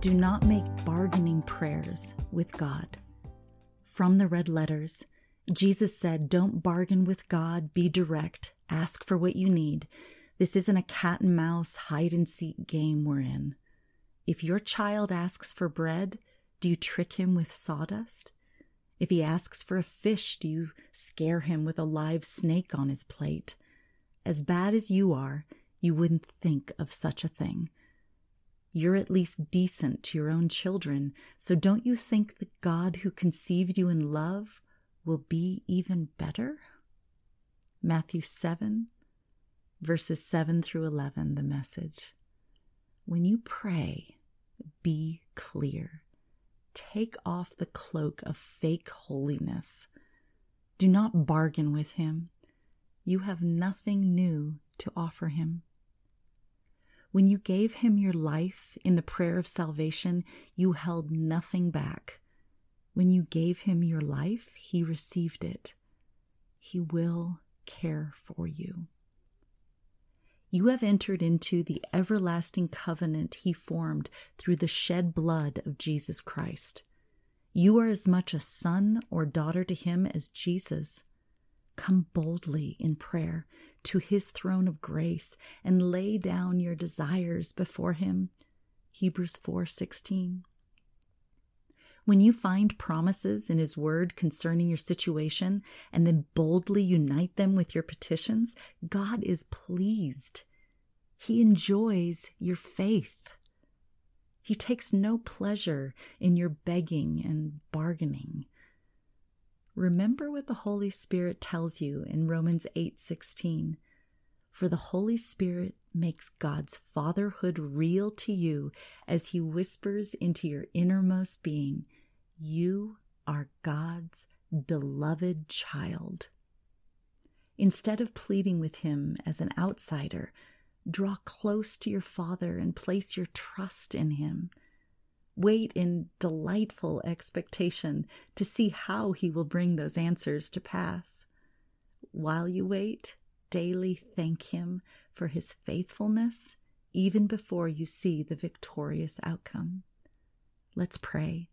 Do not make bargaining prayers with God. From the red letters, Jesus said, Don't bargain with God, be direct, ask for what you need. This isn't a cat and mouse hide and seek game we're in. If your child asks for bread, do you trick him with sawdust? If he asks for a fish, do you scare him with a live snake on his plate? As bad as you are, you wouldn't think of such a thing. You're at least decent to your own children, so don't you think the God who conceived you in love will be even better? Matthew 7, verses 7 through 11, the message. When you pray, be clear. Take off the cloak of fake holiness. Do not bargain with him. You have nothing new to offer him. When you gave him your life in the prayer of salvation, you held nothing back. When you gave him your life, he received it. He will care for you. You have entered into the everlasting covenant he formed through the shed blood of Jesus Christ. You are as much a son or daughter to him as Jesus. Come boldly in prayer to his throne of grace and lay down your desires before him. Hebrews 4:16. When you find promises in his word concerning your situation and then boldly unite them with your petitions, God is pleased. He enjoys your faith. He takes no pleasure in your begging and bargaining. Remember what the Holy Spirit tells you in Romans 8:16. For the Holy Spirit makes God's fatherhood real to you as he whispers into your innermost being, you are God's beloved child. Instead of pleading with him as an outsider, draw close to your Father and place your trust in him. Wait in delightful expectation to see how he will bring those answers to pass. While you wait, daily thank him for his faithfulness, even before you see the victorious outcome. Let's pray.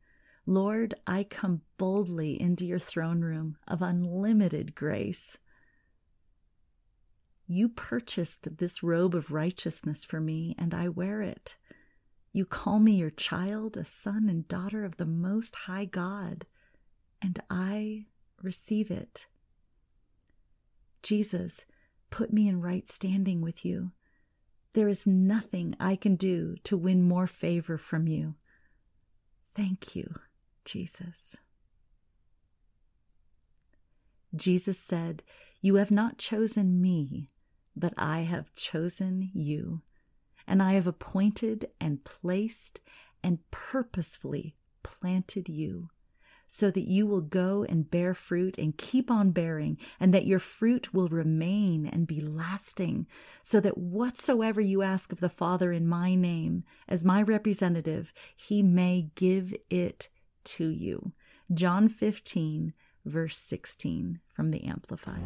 Lord, I come boldly into your throne room of unlimited grace. You purchased this robe of righteousness for me, and I wear it. You call me your child, a son and daughter of the Most High God, and I receive it. Jesus, put me in right standing with you. There is nothing I can do to win more favor from you. Thank you, Jesus. Jesus said, You have not chosen me, but I have chosen you and I have appointed and placed and purposefully planted you so that you will go and bear fruit and keep on bearing, and that your fruit will remain and be lasting, so that whatsoever you ask of the Father in my name, as my representative, he may give it to you. John 15, verse 16 from the Amplified.